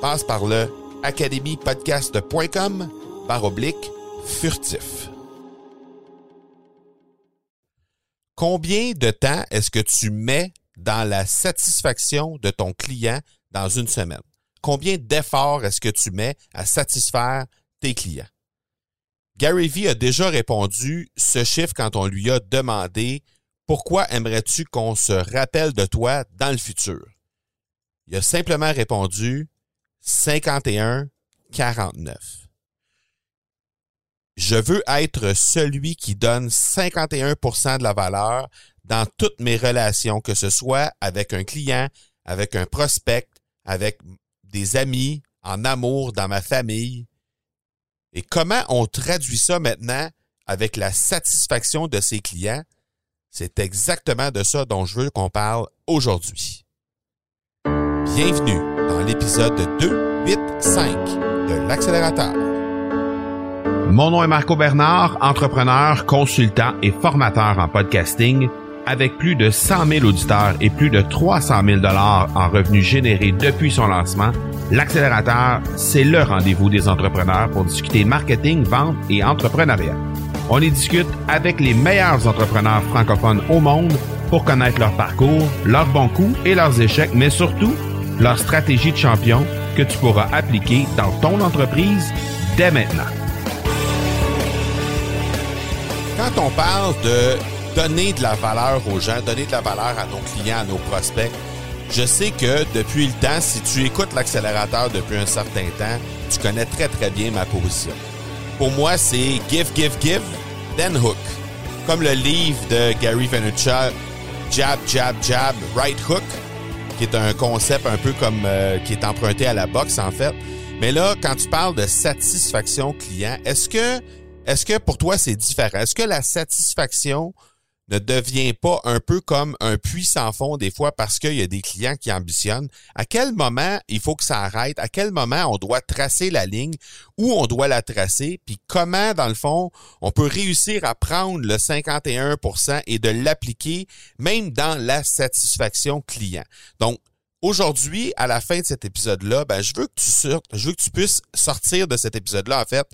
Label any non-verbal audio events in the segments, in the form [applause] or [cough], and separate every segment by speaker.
Speaker 1: Passe par le academypodcast.com par oblique furtif. Combien de temps est-ce que tu mets dans la satisfaction de ton client dans une semaine? Combien d'efforts est-ce que tu mets à satisfaire tes clients? Gary Vee a déjà répondu ce chiffre quand on lui a demandé pourquoi aimerais-tu qu'on se rappelle de toi dans le futur? Il a simplement répondu 51 49. Je veux être celui qui donne 51% de la valeur dans toutes mes relations, que ce soit avec un client, avec un prospect, avec des amis, en amour, dans ma famille. Et comment on traduit ça maintenant avec la satisfaction de ses clients? C'est exactement de ça dont je veux qu'on parle aujourd'hui. Bienvenue dans l'épisode 285 de l'accélérateur.
Speaker 2: Mon nom est Marco Bernard, entrepreneur, consultant et formateur en podcasting avec plus de 100 000 auditeurs et plus de 300 000 dollars en revenus générés depuis son lancement, l'accélérateur, c'est le rendez-vous des entrepreneurs pour discuter marketing, vente et entrepreneuriat. On y discute avec les meilleurs entrepreneurs francophones au monde pour connaître leur parcours, leurs bons coups et leurs échecs, mais surtout leur stratégie de champion que tu pourras appliquer dans ton entreprise dès maintenant.
Speaker 1: Quand on parle de donner de la valeur aux gens, donner de la valeur à nos clients, à nos prospects. Je sais que depuis le temps, si tu écoutes l'accélérateur depuis un certain temps, tu connais très très bien ma position. Pour moi, c'est give, give, give, then hook. Comme le livre de Gary Vaynerchuk, Jab, Jab, Jab, Right Hook, qui est un concept un peu comme euh, qui est emprunté à la boxe en fait. Mais là, quand tu parles de satisfaction client, est-ce que est-ce que pour toi c'est différent? Est-ce que la satisfaction ne devient pas un peu comme un puits sans fond des fois parce qu'il y a des clients qui ambitionnent. À quel moment il faut que ça arrête? À quel moment on doit tracer la ligne? Où on doit la tracer? Puis comment, dans le fond, on peut réussir à prendre le 51% et de l'appliquer même dans la satisfaction client? Donc, Aujourd'hui, à la fin de cet épisode-là, ben, je veux que tu sortes, je veux que tu puisses sortir de cet épisode-là, en fait,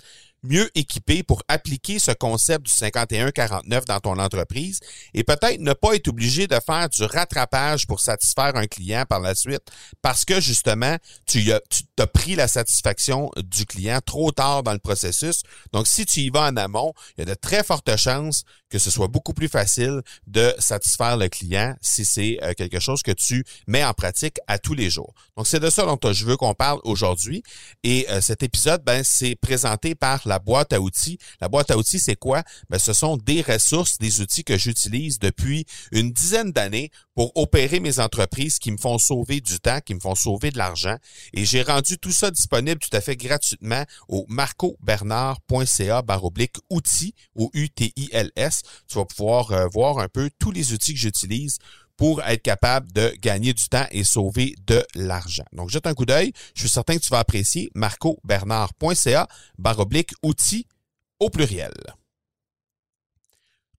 Speaker 1: mieux équipé pour appliquer ce concept du 51-49 dans ton entreprise et peut-être ne pas être obligé de faire du rattrapage pour satisfaire un client par la suite parce que justement, tu as, pris la satisfaction du client trop tard dans le processus. Donc, si tu y vas en amont, il y a de très fortes chances que ce soit beaucoup plus facile de satisfaire le client si c'est euh, quelque chose que tu mets en pratique à tous les jours. Donc, c'est de ça dont je veux qu'on parle aujourd'hui. Et euh, cet épisode, ben, c'est présenté par la boîte à outils. La boîte à outils, c'est quoi? Ben, ce sont des ressources, des outils que j'utilise depuis une dizaine d'années pour opérer mes entreprises qui me font sauver du temps, qui me font sauver de l'argent. Et j'ai rendu tout ça disponible tout à fait gratuitement au marcobernard.ca baroblique outils, ou U-T-I-L-S. Tu vas pouvoir euh, voir un peu tous les outils que j'utilise pour être capable de gagner du temps et sauver de l'argent. Donc, jette un coup d'œil. Je suis certain que tu vas apprécier marcobernard.ca baroblique outils au pluriel.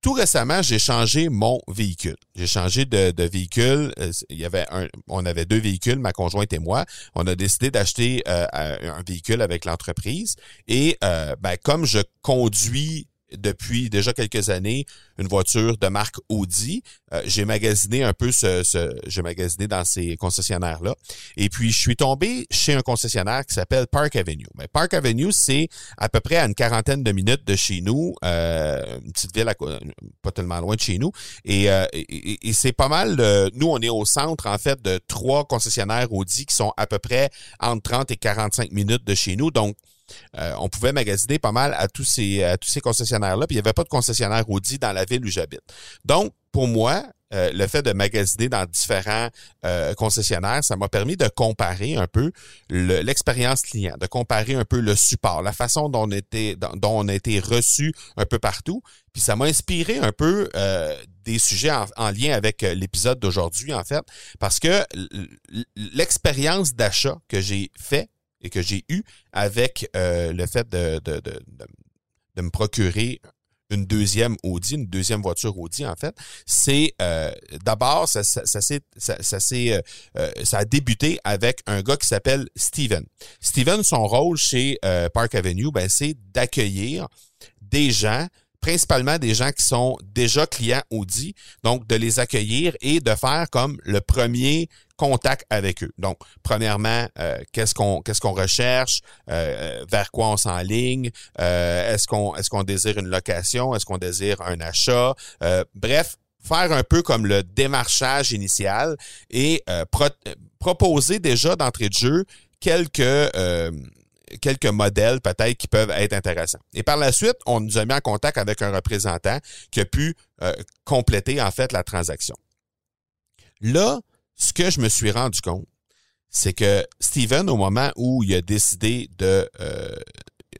Speaker 1: tout récemment, j'ai changé mon véhicule. J'ai changé de, véhicule. Euh, on avait deux véhicules, ma conjointe et moi. On a décidé d'acheter euh, un véhicule avec l'entreprise. Et ben, comme je conduis depuis déjà quelques années une voiture de marque Audi. Euh, j'ai magasiné un peu ce, ce j'ai magasiné dans ces concessionnaires là et puis je suis tombé chez un concessionnaire qui s'appelle Park Avenue. Mais Park Avenue c'est à peu près à une quarantaine de minutes de chez nous, euh, une petite ville pas tellement loin de chez nous et, euh, et, et c'est pas mal nous on est au centre en fait de trois concessionnaires Audi qui sont à peu près entre 30 et 45 minutes de chez nous donc euh, on pouvait magasiner pas mal à tous ces, tous ces concessionnaires-là, puis il n'y avait pas de concessionnaire Audi dans la ville où j'habite. Donc, pour moi, euh, le fait de magasiner dans différents euh, concessionnaires, ça m'a permis de comparer un peu l'expérience client, de comparer un peu le support, la façon dont on était, dont on a été reçu un peu partout. Puis ça m'a inspiré un peu des sujets en lien avec l'épisode d'aujourd'hui, en fait, parce que l'expérience d'achat que j'ai fait et que j'ai eu avec euh, le fait de, de, de, de, me procurer une deuxième Audi, une deuxième voiture Audi, en fait, c'est euh, d'abord, ça, ça, ça, ça, ça, euh, ça a débuté avec un gars qui s'appelle Steven. Steven, son rôle chez Park Avenue, ben, c'est d'accueillir des gens principalement des gens qui sont déjà clients Audi, donc de les accueillir et de faire comme le premier contact avec eux. Donc, premièrement, euh, qu'est-ce qu'on qu'est-ce qu'on recherche, euh, vers quoi on s'enligne, euh, est-ce qu'on est-ce qu'on désire une location, est-ce qu'on désire un achat, bref, faire un peu comme le démarchage initial et proposer déjà d'entrée de jeu quelques quelques modèles peut-être qui peuvent être intéressants. Et par la suite, on nous a mis en contact avec un représentant qui a pu compléter en fait la transaction. Là, ce que je me suis rendu compte, c'est que Steven, au moment où il a décidé de euh,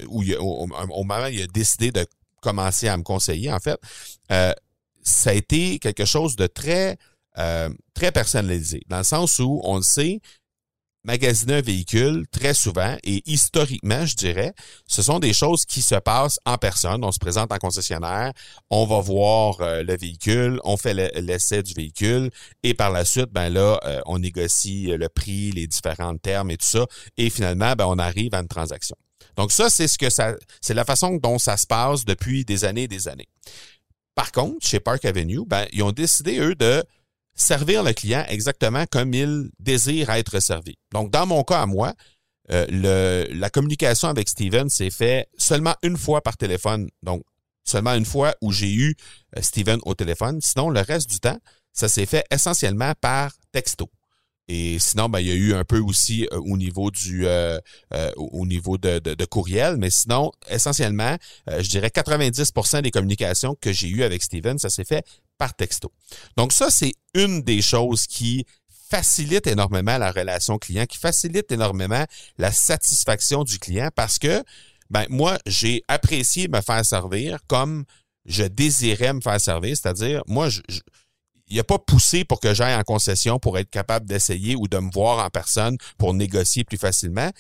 Speaker 1: où au, moment où il a décidé de commencer à me conseiller, en fait, euh, ça a été quelque chose de très euh, très personnalisé, dans le sens où on le sait, magasiner un véhicule, très souvent, et historiquement, je dirais, ce sont des choses qui se passent en personne. On se présente en concessionnaire, on va voir euh, le véhicule, on fait l'essai du véhicule, et par la suite, ben là, euh, on négocie le prix, les différents termes et tout ça, et finalement, ben, on arrive à une transaction. Donc ça, c'est ce que ça, c'est la façon dont ça se passe depuis des années et des années. Par contre, chez Park Avenue, ben, ils ont décidé, eux, de servir le client exactement comme il désire être servi. Donc, dans mon cas à moi, euh, la communication avec Steven s'est fait seulement une fois par téléphone. Donc, seulement une fois où j'ai eu euh, Steven au téléphone. Sinon, le reste du temps, ça s'est fait essentiellement par texto. Et sinon, ben, il y a eu un peu aussi euh, au niveau du au niveau de, de, courriel, mais sinon, essentiellement, je dirais 90% des communications que j'ai eues avec Steven, ça s'est fait par texto. Donc ça, c'est une des choses qui facilite énormément la relation client, qui facilite énormément la satisfaction du client parce que ben moi, j'ai apprécié me faire servir comme je désirais me faire servir, c'est-à-dire moi je, il a pas poussé pour que j'aille en concession pour être capable d'essayer ou de me voir en personne pour négocier plus facilement.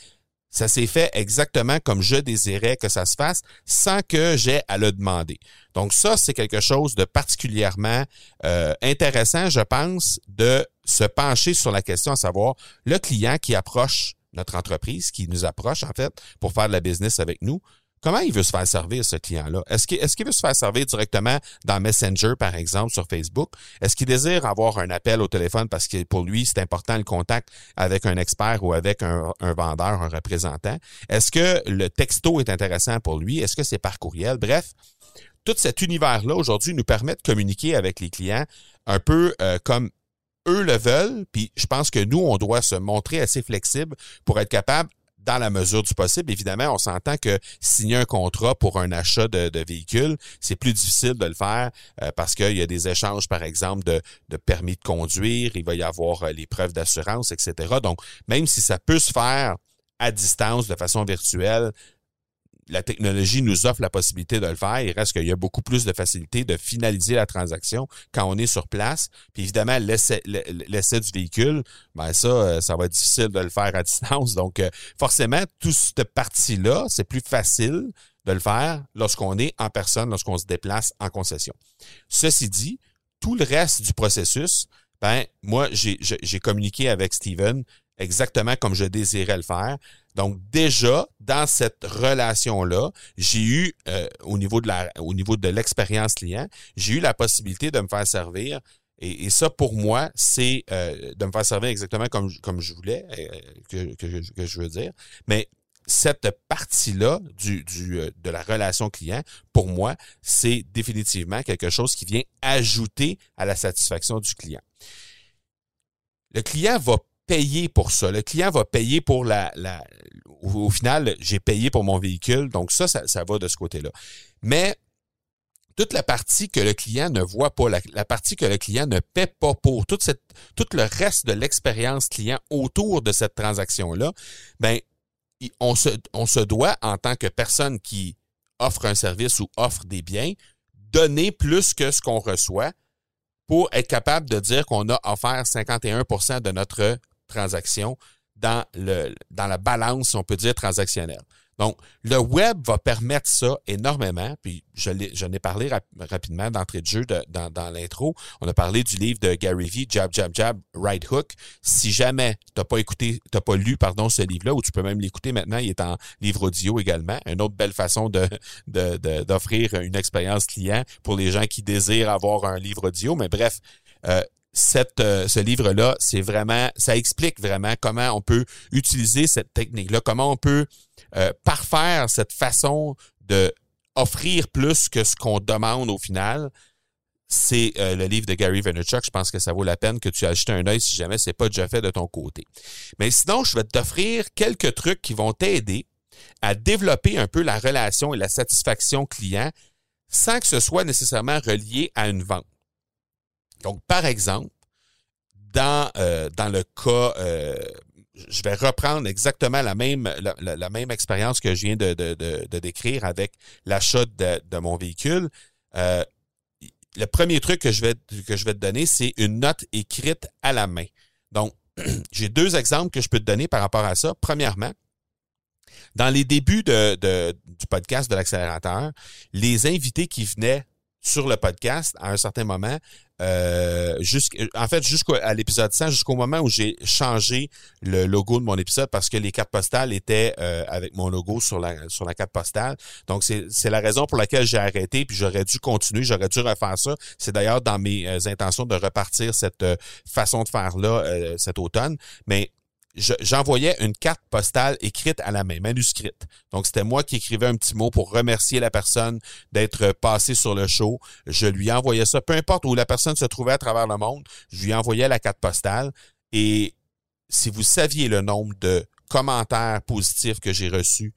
Speaker 1: Ça s'est fait exactement comme je désirais que ça se fasse sans que j'aie à le demander. Donc ça, c'est quelque chose de particulièrement euh, intéressant, je pense, de se pencher sur la question, à savoir le client qui approche notre entreprise, qui nous approche en fait pour faire de la business avec nous, Comment il veut se faire servir, ce client-là? Est-ce qu'il veut se faire servir directement dans Messenger, par exemple, sur Facebook? Est-ce qu'il désire avoir un appel au téléphone parce que pour lui, c'est important le contact avec un expert ou avec un, vendeur, un représentant? Est-ce que le texto est intéressant pour lui? Est-ce que c'est par courriel? Bref, tout cet univers-là, aujourd'hui, nous permet de communiquer avec les clients un peu euh, comme eux le veulent, puis je pense que nous, on doit se montrer assez flexible pour être capable dans la mesure du possible. Évidemment, on s'entend que signer un contrat pour un achat de, de véhicule, c'est plus difficile de le faire euh, parce qu'il y a des échanges, par exemple, de, permis de conduire, il va y avoir euh, les preuves d'assurance, etc. Donc, même si ça peut se faire à distance de façon virtuelle, la technologie nous offre la possibilité de le faire. Il reste qu'il y a beaucoup plus de facilité de finaliser la transaction quand on est sur place. Puis évidemment, l'essai du véhicule, ben ça, euh, ça va être difficile de le faire à [laughs] distance. Donc, euh, forcément, toute cette partie-là, c'est plus facile de le faire lorsqu'on est en personne, lorsqu'on se déplace en concession. Ceci dit, tout le reste du processus, ben moi, j'ai communiqué avec Steven exactement comme je désirais le faire. Donc déjà dans cette relation là, j'ai eu euh, au niveau de la au niveau de l'expérience client, j'ai eu la possibilité de me faire servir et, ça pour moi c'est euh, de me faire servir exactement comme comme je voulais euh, que, que, que, je veux dire. Mais cette partie-là du, du, de la relation client, pour moi, c'est définitivement quelque chose qui vient ajouter à la satisfaction du client. Le client va payer pour ça. Le client va payer pour la... la au, final, j'ai payé pour mon véhicule, donc ça, ça, va de ce côté-là. Mais toute la partie que le client ne voit pas, la, partie que le client ne paie pas pour, toute cette, tout le reste de l'expérience client autour de cette transaction-là, ben, on se, on se doit, en tant que personne qui offre un service ou offre des biens, donner plus que ce qu'on reçoit pour être capable de dire qu'on a offert 51% de notre transaction dans, le, dans la balance, on peut dire, transactionnelle. Donc, le web va permettre ça énormément. Puis, je n'ai parlé rapidement d'entrée de jeu dans, dans l'intro. On a parlé du livre de Gary Vee, Jab, Jab, Jab, Right Hook. Si jamais tu n'as pas écouté, t'as pas lu, pardon, ce livre-là, ou tu peux même l'écouter maintenant, il est en livre audio également. Une autre belle façon de, d'offrir une expérience client pour les gens qui désirent avoir un livre audio. Mais bref, euh, cette, euh, ce livre-là, c'est vraiment, ça explique vraiment comment on peut utiliser cette technique-là, comment on peut euh, parfaire cette façon de offrir plus que ce qu'on demande au final. C'est euh, le livre de Gary Vaynerchuk. Je pense que ça vaut la peine que tu ajoutes un œil si jamais c'est pas déjà fait de ton côté. Mais sinon, je vais t'offrir quelques trucs qui vont t'aider à développer un peu la relation et la satisfaction client sans que ce soit nécessairement relié à une vente. Donc, par exemple, dans, euh, dans le cas, euh, je vais reprendre exactement la même, la, même expérience que je viens de, de, de, décrire avec l'achat de, de, mon véhicule. Euh, le premier truc que je vais, que je vais te donner, c'est une note écrite à la main. Donc, [clears throat] j'ai deux exemples que je peux te donner par rapport à ça. Premièrement, dans les débuts de, de, du podcast de l'accélérateur, les invités qui venaient sur le podcast à un certain moment euh, en fait, jusqu'à l'épisode 100, jusqu'au moment où j'ai changé le logo de mon épisode parce que les cartes postales étaient euh, avec mon logo sur la sur la carte postale. Donc, c'est la raison pour laquelle j'ai arrêté, puis j'aurais dû continuer, j'aurais dû refaire ça. C'est d'ailleurs dans mes euh, intentions de repartir cette euh, façon de faire-là cet automne. Mais j'envoyais une carte postale écrite à la main, manuscrite. Donc, c'était moi qui écrivais un petit mot pour remercier la personne d'être passée sur le show. Je lui envoyais ça, peu importe où la personne se trouvait à travers le monde, je lui envoyais la carte postale. Et si vous saviez le nombre de commentaires positifs que j'ai reçus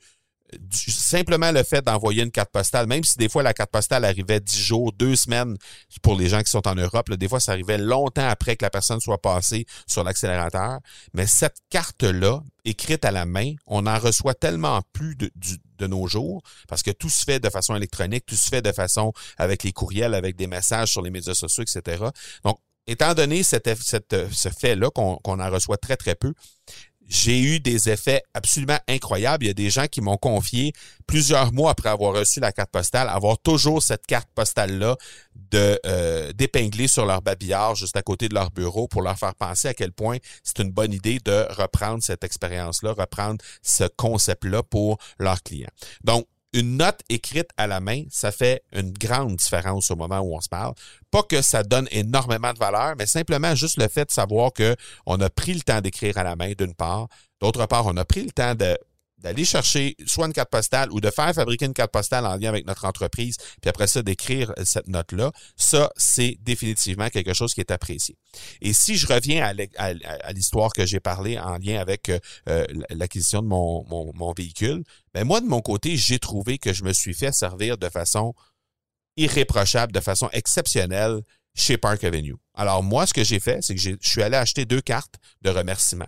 Speaker 1: simplement le fait d'envoyer une carte postale, même si des fois la carte postale arrivait dix jours, deux semaines pour les gens qui sont en Europe, des fois ça arrivait longtemps après que la personne soit passée sur l'accélérateur. Mais cette carte-là, écrite à la main, on en reçoit tellement plus de, nos jours parce que tout se fait de façon électronique, tout se fait de façon avec les courriels, avec des messages sur les médias sociaux, etc. Donc, étant donné cette, ce fait-là qu'on en reçoit très, très peu, j'ai eu des effets absolument incroyables. Il y a des gens qui m'ont confié plusieurs mois après avoir reçu la carte postale, avoir toujours cette carte postale-là de euh, d'épingler sur leur babillard juste à côté de leur bureau pour leur faire penser à quel point c'est une bonne idée de reprendre cette expérience-là, reprendre ce concept-là pour leurs clients. Donc, une note écrite à la main, ça fait une grande différence au moment où on se parle. Pas que ça donne énormément de valeur, mais simplement juste le fait de savoir que on a pris le temps d'écrire à la main d'une part, d'autre part, on a pris le temps de d'aller chercher soit une carte postale ou de faire fabriquer une carte postale en lien avec notre entreprise, puis après ça, d'écrire cette note-là, ça, c'est définitivement quelque chose qui est apprécié. Et si je reviens à l'histoire que j'ai parlé en lien avec euh, euh, l'acquisition de mon, mon, véhicule, ben moi, de mon côté, j'ai trouvé que je me suis fait servir de façon irréprochable, de façon exceptionnelle chez Park Avenue. Alors moi, ce que j'ai fait, c'est que je suis allé acheter deux cartes de remerciement.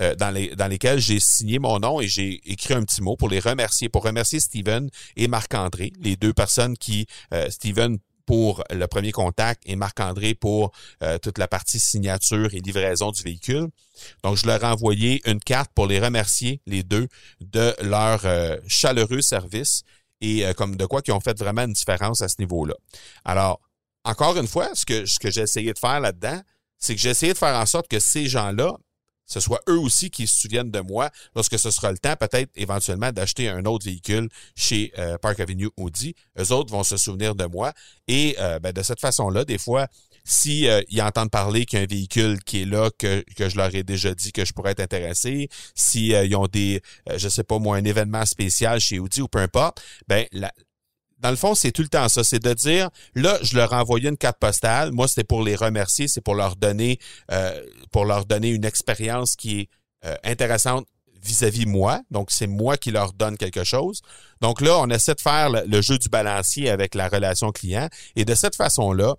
Speaker 1: Euh, dans, les, dans lesquels j'ai signé mon nom et j'ai écrit un petit mot pour les remercier, pour remercier Steven et Marc-André, les deux personnes qui, euh, Steven pour le premier contact et Marc-André pour euh, toute la partie signature et livraison du véhicule. Donc, je leur ai envoyé une carte pour les remercier, les deux, de leur chaleureux service et comme de quoi qui ont fait vraiment une différence à ce niveau-là. Alors, encore une fois, ce que, ce que j'ai essayé de faire là-dedans, c'est que j'ai essayé de faire en sorte que ces gens-là, ce soit eux aussi qui se souviennent de moi lorsque ce sera le temps, peut-être éventuellement, d'acheter un autre véhicule chez euh, Park Avenue Audi. Eux autres vont se souvenir de moi. Et euh, ben, de cette façon-là, des fois, si euh, ils entendent parler qu'il y a un véhicule qui est là, que, que je leur ai déjà dit que je pourrais être intéressé, si ils ont des, je sais pas moi, un événement spécial chez Audi ou peu importe, ben la, dans le fond, c'est tout le temps ça. C'est de dire, là, je leur envoyé une carte postale. Moi, c'était pour les remercier, c'est pour leur donner, euh, pour leur donner une expérience qui est euh, intéressante vis-à-vis moi. Donc, c'est moi qui leur donne quelque chose. Donc là, on essaie de faire le, jeu du balancier avec la relation client. Et de cette façon-là,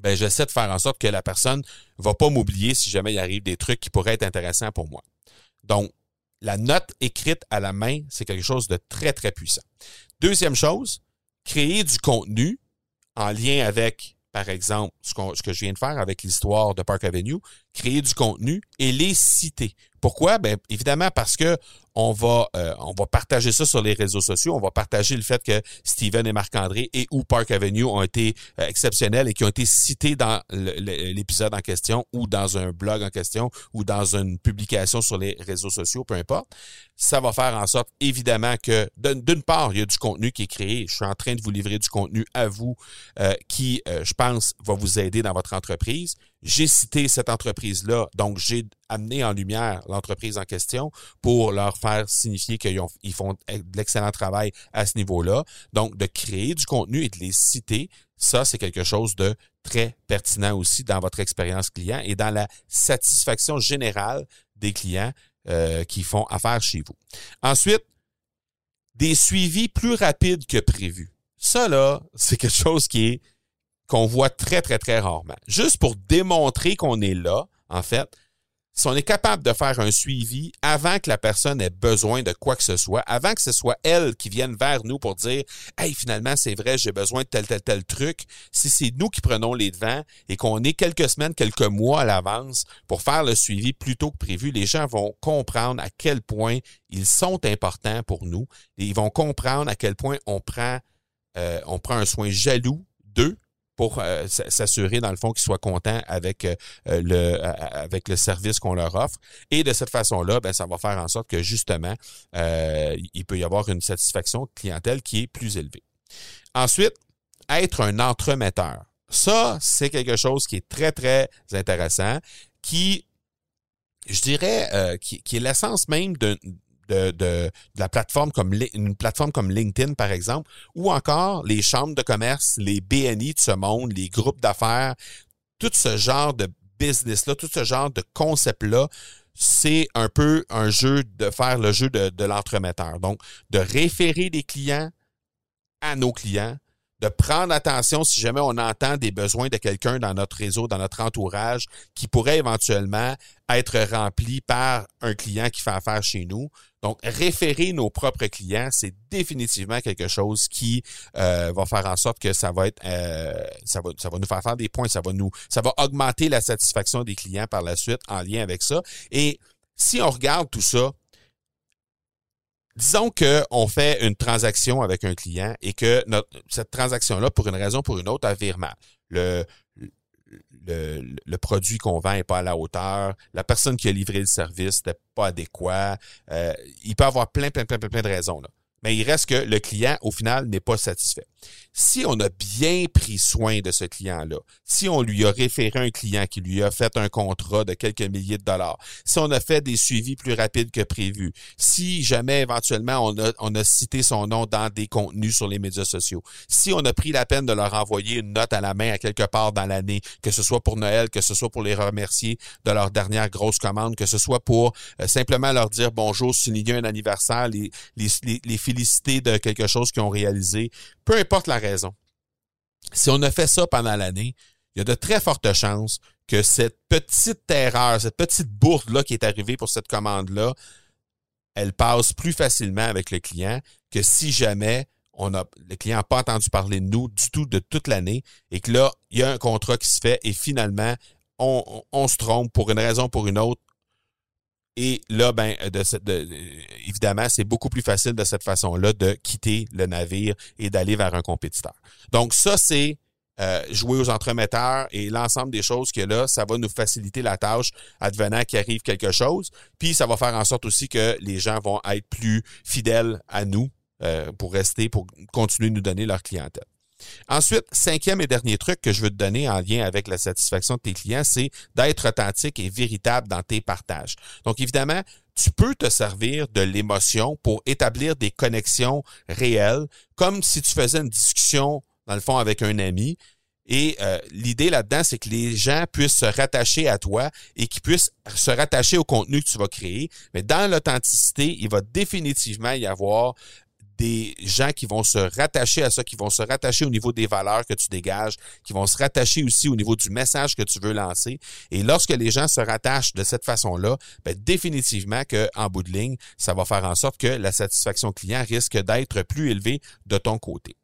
Speaker 1: ben, j'essaie de faire en sorte que la personne va pas m'oublier si jamais il arrive des trucs qui pourraient être intéressants pour moi. Donc, la note écrite à la main, c'est quelque chose de très, très puissant. Deuxième chose, créer du contenu en lien avec, par exemple, ce, que je viens de faire avec l'histoire de Park Avenue, créer du contenu et les citer. Pourquoi? Ben, évidemment parce que on va, euh, on va partager ça sur les réseaux sociaux. On va partager le fait que Steven et Marc-André et ou Park Avenue ont été euh, exceptionnels et qui ont été cités dans l'épisode en question ou dans un blog en question ou dans une publication sur les réseaux sociaux, peu importe. Ça va faire en sorte, évidemment, que d'une part, il y a du contenu qui est créé. Je suis en train de vous livrer du contenu à vous euh, qui, je pense, va vous aider dans votre entreprise j'ai cité cette entreprise-là, donc j'ai amené en lumière l'entreprise en question pour leur faire signifier qu'ils ils font de l'excellent travail à ce niveau-là. Donc, de créer du contenu et de les citer, ça, c'est quelque chose de très pertinent aussi dans votre expérience client et dans la satisfaction générale des clients euh, qui font affaire chez vous. Ensuite, des suivis plus rapides que prévu. Ça, là, c'est quelque chose qui est qu'on voit très, très, très rarement. Juste pour démontrer qu'on est là, en fait, si on est capable de faire un suivi avant que la personne ait besoin de quoi que ce soit, avant que ce soit elle qui vienne vers nous pour dire Hey, finalement, c'est vrai, j'ai besoin de tel, tel, tel truc. Si c'est nous qui prenons les devants et qu'on est quelques semaines, quelques mois à l'avance pour faire le suivi plus tôt que prévu, les gens vont comprendre à quel point ils sont importants pour nous et ils vont comprendre à quel point on prend, euh, on prend un soin jaloux d'eux pour euh, s'assurer, dans le fond, qu'ils soient contents avec, euh, le, avec le service qu'on leur offre. Et de cette façon-là, ben, ça va faire en sorte que, justement, euh, il peut y avoir une satisfaction clientèle qui est plus élevée. Ensuite, être un entremetteur. Ça, c'est quelque chose qui est très, très intéressant, qui, je dirais, qui, qui, est l'essence même de, la plateforme comme une plateforme comme LinkedIn, par exemple, ou encore les chambres de commerce, les BNI de ce monde, les groupes d'affaires, tout ce genre de business-là, tout ce genre de concept-là, c'est un peu un jeu de faire le jeu de, de l'entremetteur. Donc, de référer des clients à nos clients, de prendre attention si jamais on entend des besoins de quelqu'un dans notre réseau, dans notre entourage, qui pourrait éventuellement être rempli par un client qui fait affaire chez nous. Donc, référer nos propres clients, c'est définitivement quelque chose qui euh, va faire en sorte que ça va être, euh, ça va, nous faire faire des points, ça va nous, ça va augmenter la satisfaction des clients par la suite en lien avec ça. Et si on regarde tout ça, disons qu'on fait une transaction avec un client et que notre, cette transaction-là, pour une raison ou pour une autre, a viré mal. Le, produit qu'on vend n'est pas à la hauteur, la personne qui a livré le service n'est pas adéquat. Euh, il peut y avoir plein, plein, plein, plein, plein de raisons. Là. Mais il reste que le client, au final, n'est pas satisfait. Si on a bien pris soin de ce client-là, si on lui a référé un client qui lui a fait un contrat de quelques milliers de dollars, si on a fait des suivis plus rapides que prévu, si jamais éventuellement on a, on a cité son nom dans des contenus sur les médias sociaux, si on a pris la peine de leur envoyer une note à la main à quelque part dans l'année, que ce soit pour Noël, que ce soit pour les remercier de leur dernière grosse commande, que ce soit pour euh, simplement leur dire bonjour, souligner un anniversaire, les, les, les de quelque chose qu'ils ont réalisé, peu importe la raison. Si on a fait ça pendant l'année, il y a de très fortes chances que cette petite erreur, cette petite bourde-là qui est arrivée pour cette commande-là, elle passe plus facilement avec le client que si jamais on le client n'a pas entendu parler de nous du tout de toute l'année et que là, il y a un contrat qui se fait et finalement, on, on, se trompe pour une raison ou pour une autre. Et là, ben, de, évidemment, c'est beaucoup plus facile de cette façon-là de quitter le navire et d'aller vers un compétiteur. Donc ça, c'est euh, jouer aux entremetteurs et l'ensemble des choses que là, ça va nous faciliter la tâche advenant qu'il arrive quelque chose. Puis ça va faire en sorte aussi que les gens vont être plus fidèles à nous euh, pour rester, pour continuer de nous donner leur clientèle. Ensuite, cinquième et dernier truc que je veux te donner en lien avec la satisfaction de tes clients, c'est d'être authentique et véritable dans tes partages. Donc, évidemment, tu peux te servir de l'émotion pour établir des connexions réelles, comme si tu faisais une discussion, dans le fond, avec un ami. Et euh, l'idée là-dedans, c'est que les gens puissent se rattacher à toi et qu'ils puissent se rattacher au contenu que tu vas créer. Mais dans l'authenticité, il va définitivement y avoir des gens qui vont se rattacher à ça, qui vont se rattacher au niveau des valeurs que tu dégages, qui vont se rattacher aussi au niveau du message que tu veux lancer. Et lorsque les gens se rattachent de cette façon-là, ben définitivement qu'en bout de ligne, ça va faire en sorte que la satisfaction client risque d'être plus élevée de ton côté.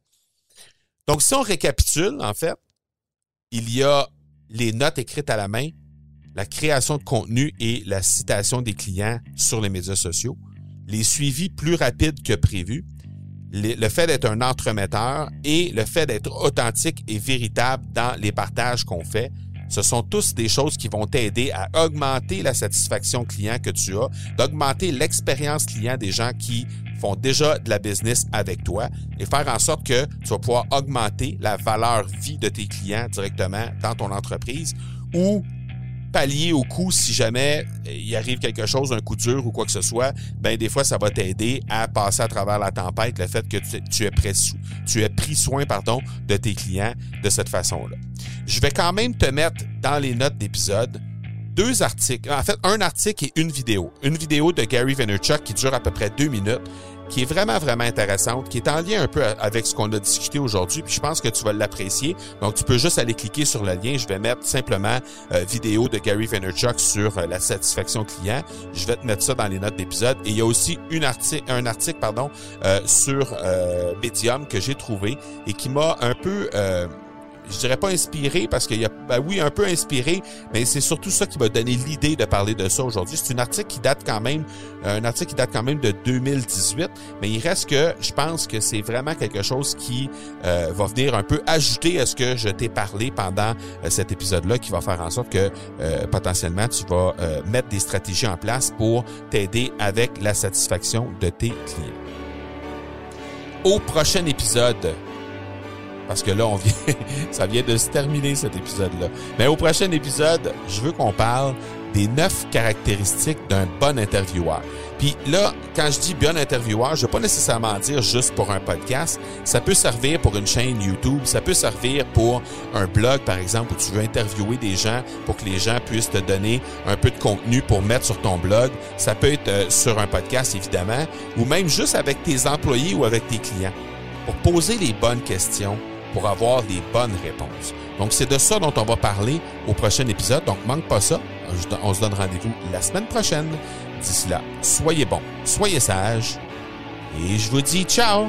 Speaker 1: Donc, si on récapitule, en fait, il y a les notes écrites à la main, la création de contenu et la citation des clients sur les médias sociaux, les suivis plus rapides que prévu, le fait d'être un entremetteur et le fait d'être authentique et véritable dans les partages qu'on fait, ce sont tous des choses qui vont t'aider à augmenter la satisfaction client que tu as, d'augmenter l'expérience client des gens qui font déjà de la business avec toi et faire en sorte que tu vas pouvoir augmenter la valeur vie de tes clients directement dans ton entreprise ou pallier au coup si jamais euh, il arrive quelque chose, un coup dur ou quoi que ce soit, ben des fois ça va t'aider à passer à travers la tempête, le fait que tu, es pris, tu es pris soin pardon de tes clients de cette façon-là. Je vais quand même te mettre dans les notes d'épisode deux articles, en fait un article et une vidéo, une vidéo de Gary Vaynerchuk qui dure à peu près deux minutes qui est vraiment, vraiment intéressante, qui est en lien un peu avec ce qu'on a discuté aujourd'hui, puis je pense que tu vas l'apprécier. Donc, tu peux juste aller cliquer sur le lien. Je vais mettre simplement euh, vidéo de Gary Vaynerchuk sur euh, la satisfaction client. Je vais te mettre ça dans les notes d'épisode. Et il y a aussi une un article pardon, euh, sur Medium que j'ai trouvé et qui m'a un peu je dirais pas inspiré parce qu'il y a, ben oui, un peu inspiré, mais c'est surtout ça qui m'a donné l'idée de parler de ça aujourd'hui. C'est un article qui date quand même, un article qui date quand même de 2018, mais il reste que je pense que c'est vraiment quelque chose qui euh, va venir un peu ajouter à ce que je t'ai parlé pendant euh, cet épisode-là, qui va faire en sorte que euh, potentiellement tu vas mettre des stratégies en place pour t'aider avec la satisfaction de tes clients. Au prochain épisode, parce que là, on vient, [laughs] ça vient de se terminer cet épisode-là. Mais au prochain épisode, je veux qu'on parle des neuf caractéristiques d'un bon intervieweur. Puis là, quand je dis bon intervieweur, je veux pas nécessairement dire juste pour un podcast. Ça peut servir pour une chaîne YouTube, ça peut servir pour un blog, par exemple, où tu veux interviewer des gens pour que les gens puissent te donner un peu de contenu pour mettre sur ton blog. Ça peut être euh, sur un podcast, évidemment, ou même juste avec tes employés ou avec tes clients. Pour poser les bonnes questions, pour avoir des bonnes réponses. Donc, c'est de ça dont on va parler au prochain épisode. Donc, manque pas ça. On se donne rendez-vous la semaine prochaine. D'ici là, soyez bons, soyez sages et je vous dis ciao!